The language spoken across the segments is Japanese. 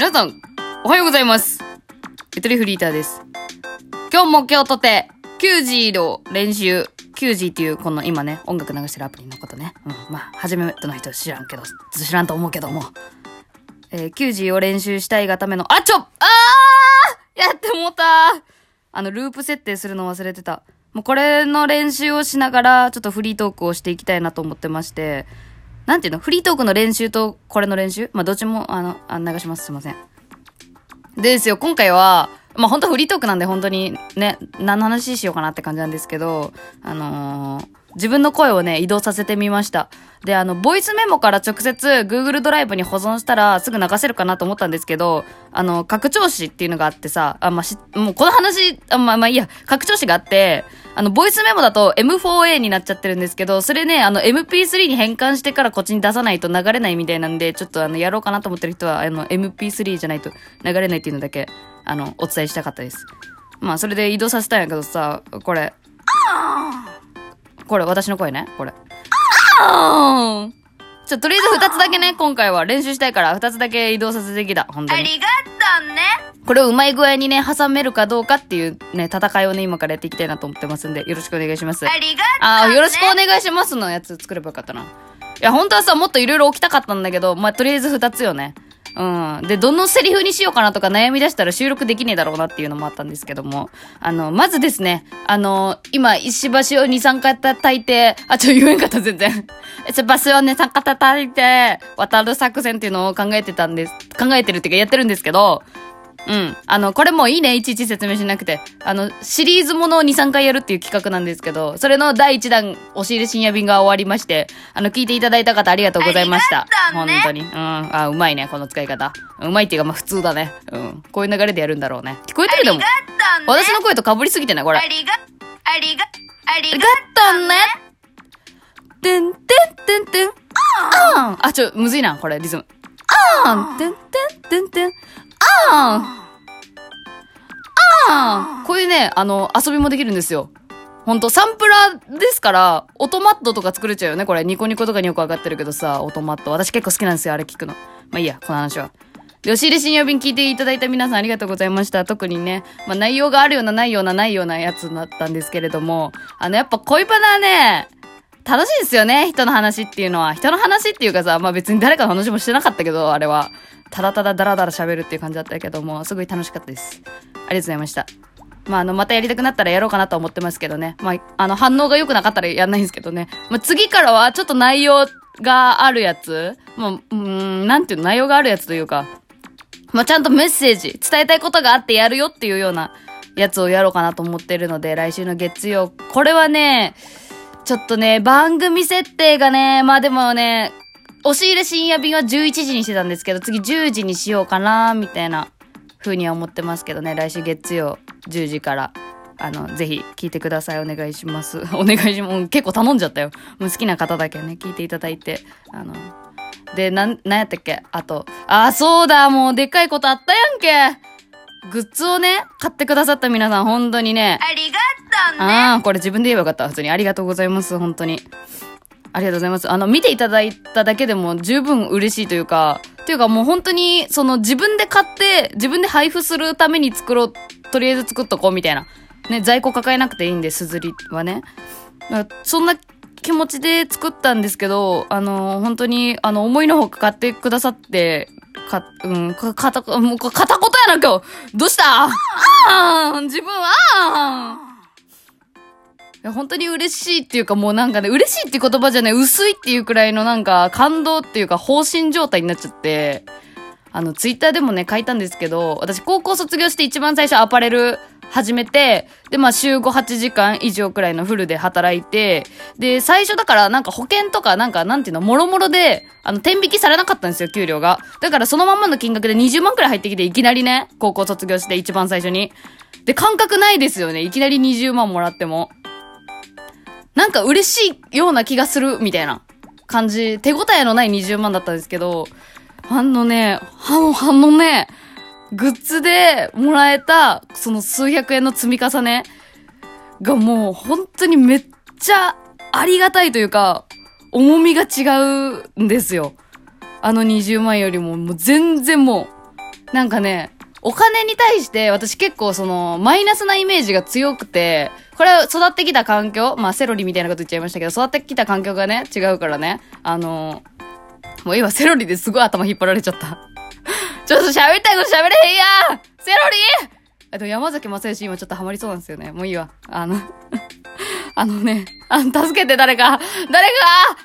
皆さん、おはようございます。ゆとりフリーターです。今日も今日とて、キュージーの練習、キュージーっていうこの今ね、音楽流してるアプリのことね。うん、まあ、初めての人知らんけど、知らんと思うけども。えー、キュージーを練習したいがための、あちょあーやってもうたあの、ループ設定するの忘れてた。もうこれの練習をしながら、ちょっとフリートークをしていきたいなと思ってまして、なんていうのフリートークの練習とこれの練習？まあ、どっちも、あの、あ流します。すいません。でですよ、今回は、まあ、本当フリートークなんで本当にね、何の話しようかなって感じなんですけど、あのー自分の声をね、移動させてみました。で、あの、ボイスメモから直接 Google ドライブに保存したらすぐ流せるかなと思ったんですけど、あの、拡張子っていうのがあってさ、あ、まあ、し、もうこの話、あ、まあ、まあいいや、拡張子があって、あの、ボイスメモだと M4A になっちゃってるんですけど、それね、あの、MP3 に変換してからこっちに出さないと流れないみたいなんで、ちょっとあの、やろうかなと思ってる人は、あの、MP3 じゃないと流れないっていうのだけ、あの、お伝えしたかったです。まあ、それで移動させたんやけどさ、これ。これ、私の声ね。これ。あーちょ、とりあえず二つだけね、今回は練習したいから、二つだけ移動させてきた。本当に。ありがとね。これをうまい具合にね、挟めるかどうかっていうね、戦いをね、今からやっていきたいなと思ってますんで、よろしくお願いします。ありがとね。あーよろしくお願いしますのやつ作ればよかったな。いや、本当はさ、もっといろいろ起きたかったんだけど、まあ、とりあえず二つよね。うん。で、どのセリフにしようかなとか悩み出したら収録できねえだろうなっていうのもあったんですけども。あの、まずですね、あの、今、石橋を2、3回叩いて、あ、ちょ、言えんかった、全然。石橋をね、3回叩いて、渡る作戦っていうのを考えてたんです。考えてるっていうかやってるんですけど、うん。あの、これもいいね、いちいち説明しなくて。あの、シリーズものを2、3回やるっていう企画なんですけど、それの第1弾、押し入れ深夜便が終わりまして、あの、聞いていただいた方ありがとうございました。ありがとうね本当に。うん。あ、うまいね、この使い方。うまいっていうか、まあ、普通だね。うん。こういう流れでやるんだろうね。聞こえてるでもありが。とね。私の声と被りすぎてないこれ。ありが、ありが、ありガがットね。てんてんてんてん。あちょ、むずいな、これ、リズム。あーん。てんてんてんてん。あーん。あー。こういうね、あの、遊びもできるんですよ。ほんと、サンプラーですから、オトマットとか作れちゃうよね。これ、ニコニコとかによく上がってるけどさ、オトマット。私結構好きなんですよ、あれ聞くの。まあいいや、この話は。で、押し入れ深夜便聞いていただいた皆さんありがとうございました。特にね、まあ内容があるようなないようなないようなやつだったんですけれども、あの、やっぱ恋バナはね、楽しいですよね、人の話っていうのは。人の話っていうかさ、まあ別に誰かの話もしてなかったけど、あれは。ただただダラダラ喋るっていう感じだったけども、すごい楽しかったです。ありがとうございました。まあ、あの、またやりたくなったらやろうかなと思ってますけどね。まあ、あの、反応が良くなかったらやんないんですけどね。まあ、次からはちょっと内容があるやつ。まあ、うん、なんていうの、内容があるやつというか、まあ、ちゃんとメッセージ、伝えたいことがあってやるよっていうようなやつをやろうかなと思ってるので、来週の月曜。これはね、ちょっとね、番組設定がね、まあでもね、押し入れ深夜便は11時にしてたんですけど、次10時にしようかな、みたいな風には思ってますけどね、来週月曜10時から。あの、ぜひ聞いてください。お願いします。お願いします。結構頼んじゃったよ。もう好きな方だけね、聞いていただいて。あの、で、なん、なんやったっけあと、あ、そうだ、もうでっかいことあったやんけ。グッズをね、買ってくださった皆さん、本当にね。ありがとね。ああ、これ自分で言えばよかった。普通に。ありがとうございます。本当に。ありがとうございます。あの、見ていただいただけでも十分嬉しいというか、というかもう本当に、その自分で買って、自分で配布するために作ろう、とりあえず作っとこうみたいな。ね、在庫抱えなくていいんで、すずりはね。そんな気持ちで作ったんですけど、あの、本当に、あの、思いのほか買ってくださって、か、うん、か、かた、もう、か片言やな、今日。どうした？ああ自分、ああや、本当に嬉しいっていうかもうなんかね、嬉しいって言葉じゃない、薄いっていうくらいのなんか感動っていうか放心状態になっちゃって、あの、ツイッターでもね、書いたんですけど、私高校卒業して一番最初アパレル始めて、で、まあ週5、8時間以上くらいのフルで働いて、で、最初だからなんか保険とかなんかなんていうの、もろもろで、あの、天引きされなかったんですよ、給料が。だからそのまんまの金額で20万くらい入ってきて、いきなりね、高校卒業して一番最初に。で、感覚ないですよね、いきなり20万もらっても。なんか嬉しいような気がする、みたいな感じ。手応えのない20万だったんですけど、あのね、あの、あのね、グッズでもらえた、その数百円の積み重ねがもう本当にめっちゃありがたいというか、重みが違うんですよ。あの20万よりも、もう全然もう、なんかね、お金に対して私結構その、マイナスなイメージが強くて、これは育ってきた環境まあセロリみたいなこと言っちゃいましたけど、育ってきた環境がね、違うからね。あのもう今セロリですごい頭引っ張られちゃった。ちょっと喋りたいこと喋れへんやセロリあと山崎正義今ちょっとハマりそうなんですよね。もういいわ。あの あのね、あの、助けて誰か、誰か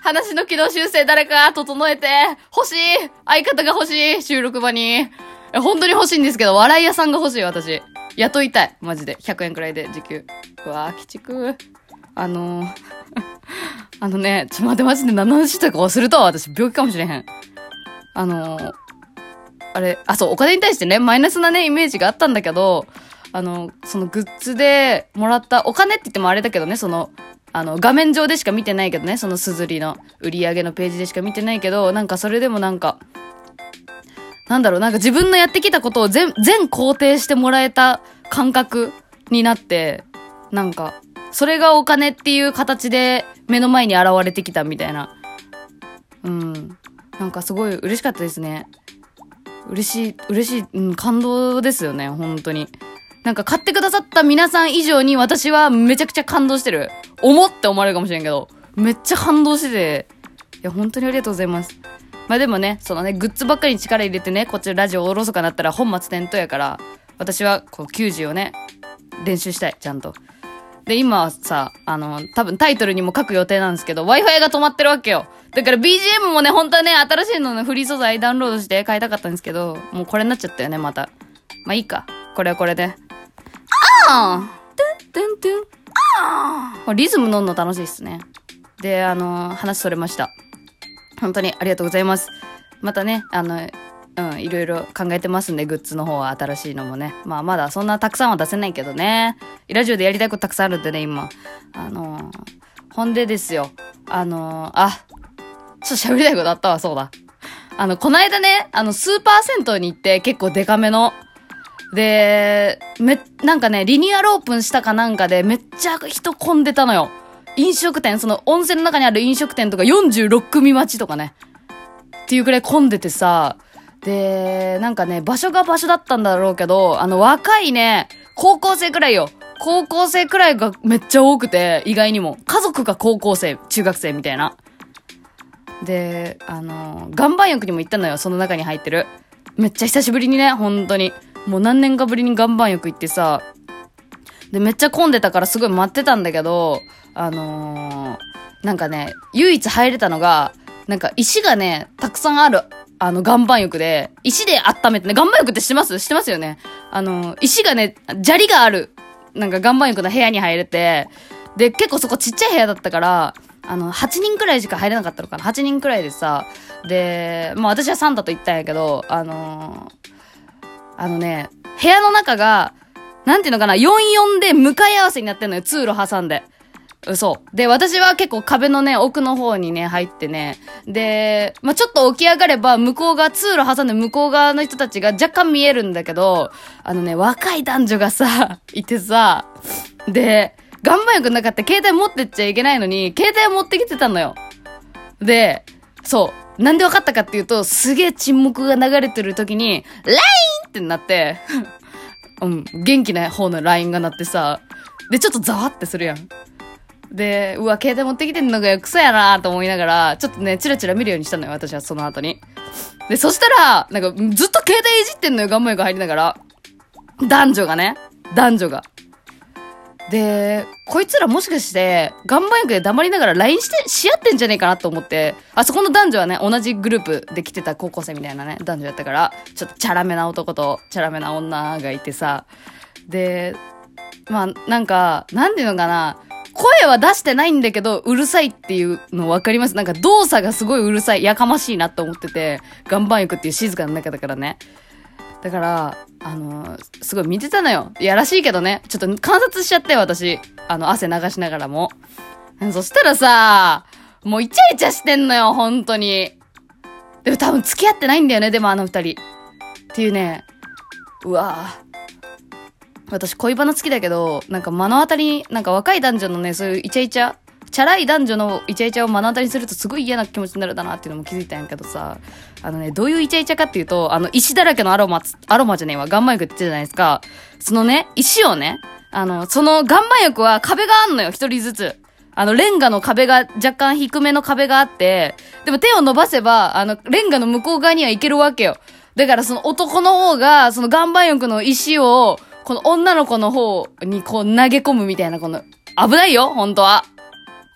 話の軌道修正誰か整えて欲しい相方が欲しい収録場に本当に欲しいんですけど、笑い屋さんが欲しい私。雇いたい。マジで。100円くらいで時給。うわぁ、鬼畜。あのー、あのね、ちょ、待って、マジで何の話したか忘れたわ。私、病気かもしれへん。あのー、あれ、あ、そう、お金に対してね、マイナスなね、イメージがあったんだけど、あの、そのグッズでもらったお金って言ってもあれだけどね、その、あの、画面上でしか見てないけどね、そのすずりの売り上げのページでしか見てないけど、なんかそれでもなんか、なんだろう、なんか自分のやってきたことを全、全肯定してもらえた感覚になって、なんか、それがお金っていう形で目の前に現れてきたみたいな。うん。なんかすごい嬉しかったですね。嬉しい、嬉しい、うん、感動ですよね、本当に。なんか買ってくださった皆さん以上に私はめちゃくちゃ感動してる。思って思われるかもしれんけど、めっちゃ感動してて、いや、本当にありがとうございます。まあでもね、そのね、グッズばっかりに力入れてね、こっちラジオおろそかなったら本末転倒やから、私はこう90をね、練習したい、ちゃんと。で、今はさ、あの、多分タイトルにも書く予定なんですけど、Wi-Fi が止まってるわけよ。だから BGM もね、本当はね、新しいののフリー素材ダウンロードして変えたかったんですけど、もうこれになっちゃったよね、また。まあいいか。これはこれで。あートゥントゥントゥン。あーリズム乗んの楽しいっすね。で、あのー、話それました。本当にありがとうございます。またね、あの、うん、いろいろ考えてますんで、グッズの方は新しいのもね。まあ、まだそんなたくさんは出せないけどね。ラジオでやりたいことたくさんあるんでね、今。あのー、ほんでですよ。あのー、あ、ちょっと喋りたいことあったわ、そうだ。あの、こないだね、あの、スーパー銭湯に行って結構デカめの、で、め、なんかね、リニアルオープンしたかなんかでめっちゃ人混んでたのよ。飲食店、その温泉の中にある飲食店とか46組待ちとかね。っていうくらい混んでてさ、で、なんかね、場所が場所だったんだろうけど、あの若いね、高校生くらいよ。高校生くらいがめっちゃ多くて、意外にも。家族が高校生、中学生みたいな。で、あの、岩盤浴にも行ったのよ、その中に入ってる。めっちゃ久しぶりにね、本当に。もう何年かぶりに岩盤浴行ってさ、で、めっちゃ混んでたからすごい待ってたんだけど、あのー、なんかね、唯一入れたのが、なんか石がね、たくさんある、あの、岩盤浴で、石で温めてね、岩盤浴って知ってます？知ってますよねあの、石がね、砂利がある、なんか岩盤浴の部屋に入れて、で、結構そこちっちゃい部屋だったから、あの、8人くらいしか入れなかったのかな ?8 人くらいでさ、で、まあ私はサンタと言ったんやけど、あのーあのね、部屋の中が、なんていうのかな、44で向かい合わせになってんのよ、通路挟んで。そう。で、私は結構壁のね、奥の方にね、入ってね。で、まあ、ちょっと起き上がれば、向こう側、通路挟んで向こう側の人たちが若干見えるんだけど、あのね、若い男女がさ、いてさ、で、岩盤浴の中って携帯持ってっちゃいけないのに、携帯持ってきてたのよ。で、そう。なんで分かったかっていうと、すげえ沈黙が流れてる時に、LINE! ってなって、うん、元気な方の LINE が鳴ってさ、で、ちょっとざわってするやん。で、うわ、携帯持ってきてんのがクソやなと思いながら、ちょっとね、チラチラ見るようにしたのよ、私はその後に。で、そしたら、なんか、ずっと携帯いじってんのよ、ガンマイク入りながら。男女がね。男女が。で、こいつらもしかして、岩盤浴で黙りながら LINE して、し合ってんじゃねえかなと思って、あそこの男女はね、同じグループで来てた高校生みたいなね、男女やったから、ちょっとチャラめな男と、チャラめな女がいてさ、で、まあ、なんか、なんていうのかな、声は出してないんだけど、うるさいっていうの分かります？なんか動作がすごいうるさい、やかましいなと思ってて、岩盤浴っていう静かな中だからね。だから、あのー、すごい見てたのよ。いやらしいけどね。ちょっと観察しちゃって、私。あの、汗流しながらも。そしたらさ、もうイチャイチャしてんのよ、本当に。でも多分付き合ってないんだよね、でもあの二人。っていうね、うわぁ。私恋バナ好きだけど、なんか目の当たりに、なんか若い男女のね、そういうイチャイチャ、チャラい男女のイチャイチャを目の当たりにするとすごい嫌な気持ちになるだなっていうのも気づいたんやけどさ、あのね、どういうイチャイチャかっていうと、あの、石だらけのアロマ、アロマじゃねえわ、岩盤浴って言ってたじゃないですか。そのね、石をね、あの、その岩盤浴は壁があんのよ、一人ずつ。あの、レンガの壁が、若干低めの壁があって、でも手を伸ばせば、あの、レンガの向こう側には行けるわけよ。だからその男の方が、その岩盤浴の石を、この女の子の方にこう投げ込むみたいな、この、危ないよ、本当は。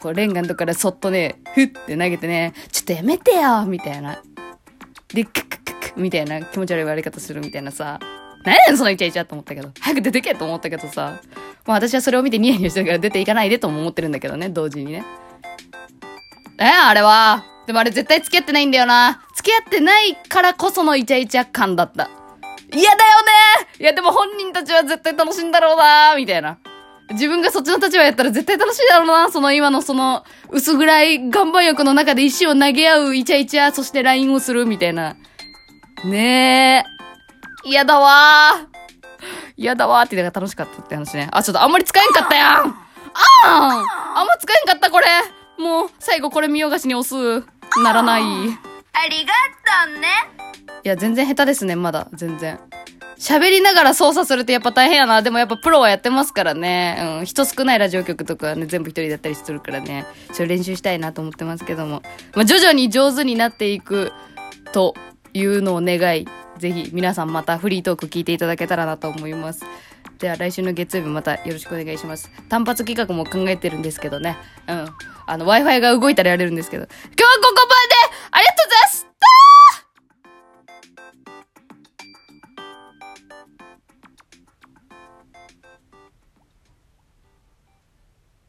こう、レンガのとこからそっとね、ふって投げてね、ちょっとやめてよみたいな。で、クックックックみたいな気持ち悪い割り方するみたいなさ。何やねん、そのイチャイチャと思ったけど。早く出てけと思ったけどさ。まあ私はそれを見てニヤニヤしてるから出ていかないでとも思ってるんだけどね、同時にね。えあれは。でもあれ絶対付き合ってないんだよな。付き合ってないからこそのイチャイチャ感だった。嫌だよねいやでも本人たちは絶対楽しいんだろうなみたいな。自分がそっちの立場やったら絶対楽しいだろうなその今のその薄暗い岩盤浴の中で石を投げ合うイチャイチャ、そして LINE をするみたいな。ねえ。嫌だわー。嫌だわーって言うのが楽しかったって話ね。あ、ちょっとあんまり使えんかったやんああんま使えんかったこれもう、最後これ見よがしに押す。ならない。いありがとうね。いや、全然下手ですね、まだ。全然。喋りながら操作するってやっぱ大変やな。でもやっぱプロはやってますからね。うん。人少ないラジオ局とかね、全部一人だったりするからね。ちょ練習したいなと思ってますけども。まあ、徐々に上手になっていくというのを願い、ぜひ皆さんまたフリートーク聞いていただけたらなと思います。では来週の月曜日またよろしくお願いします。単発企画も考えてるんですけどね。うん。あの、Wi-Fi が動いたらやれるんですけど。今日はここまでありがとうございます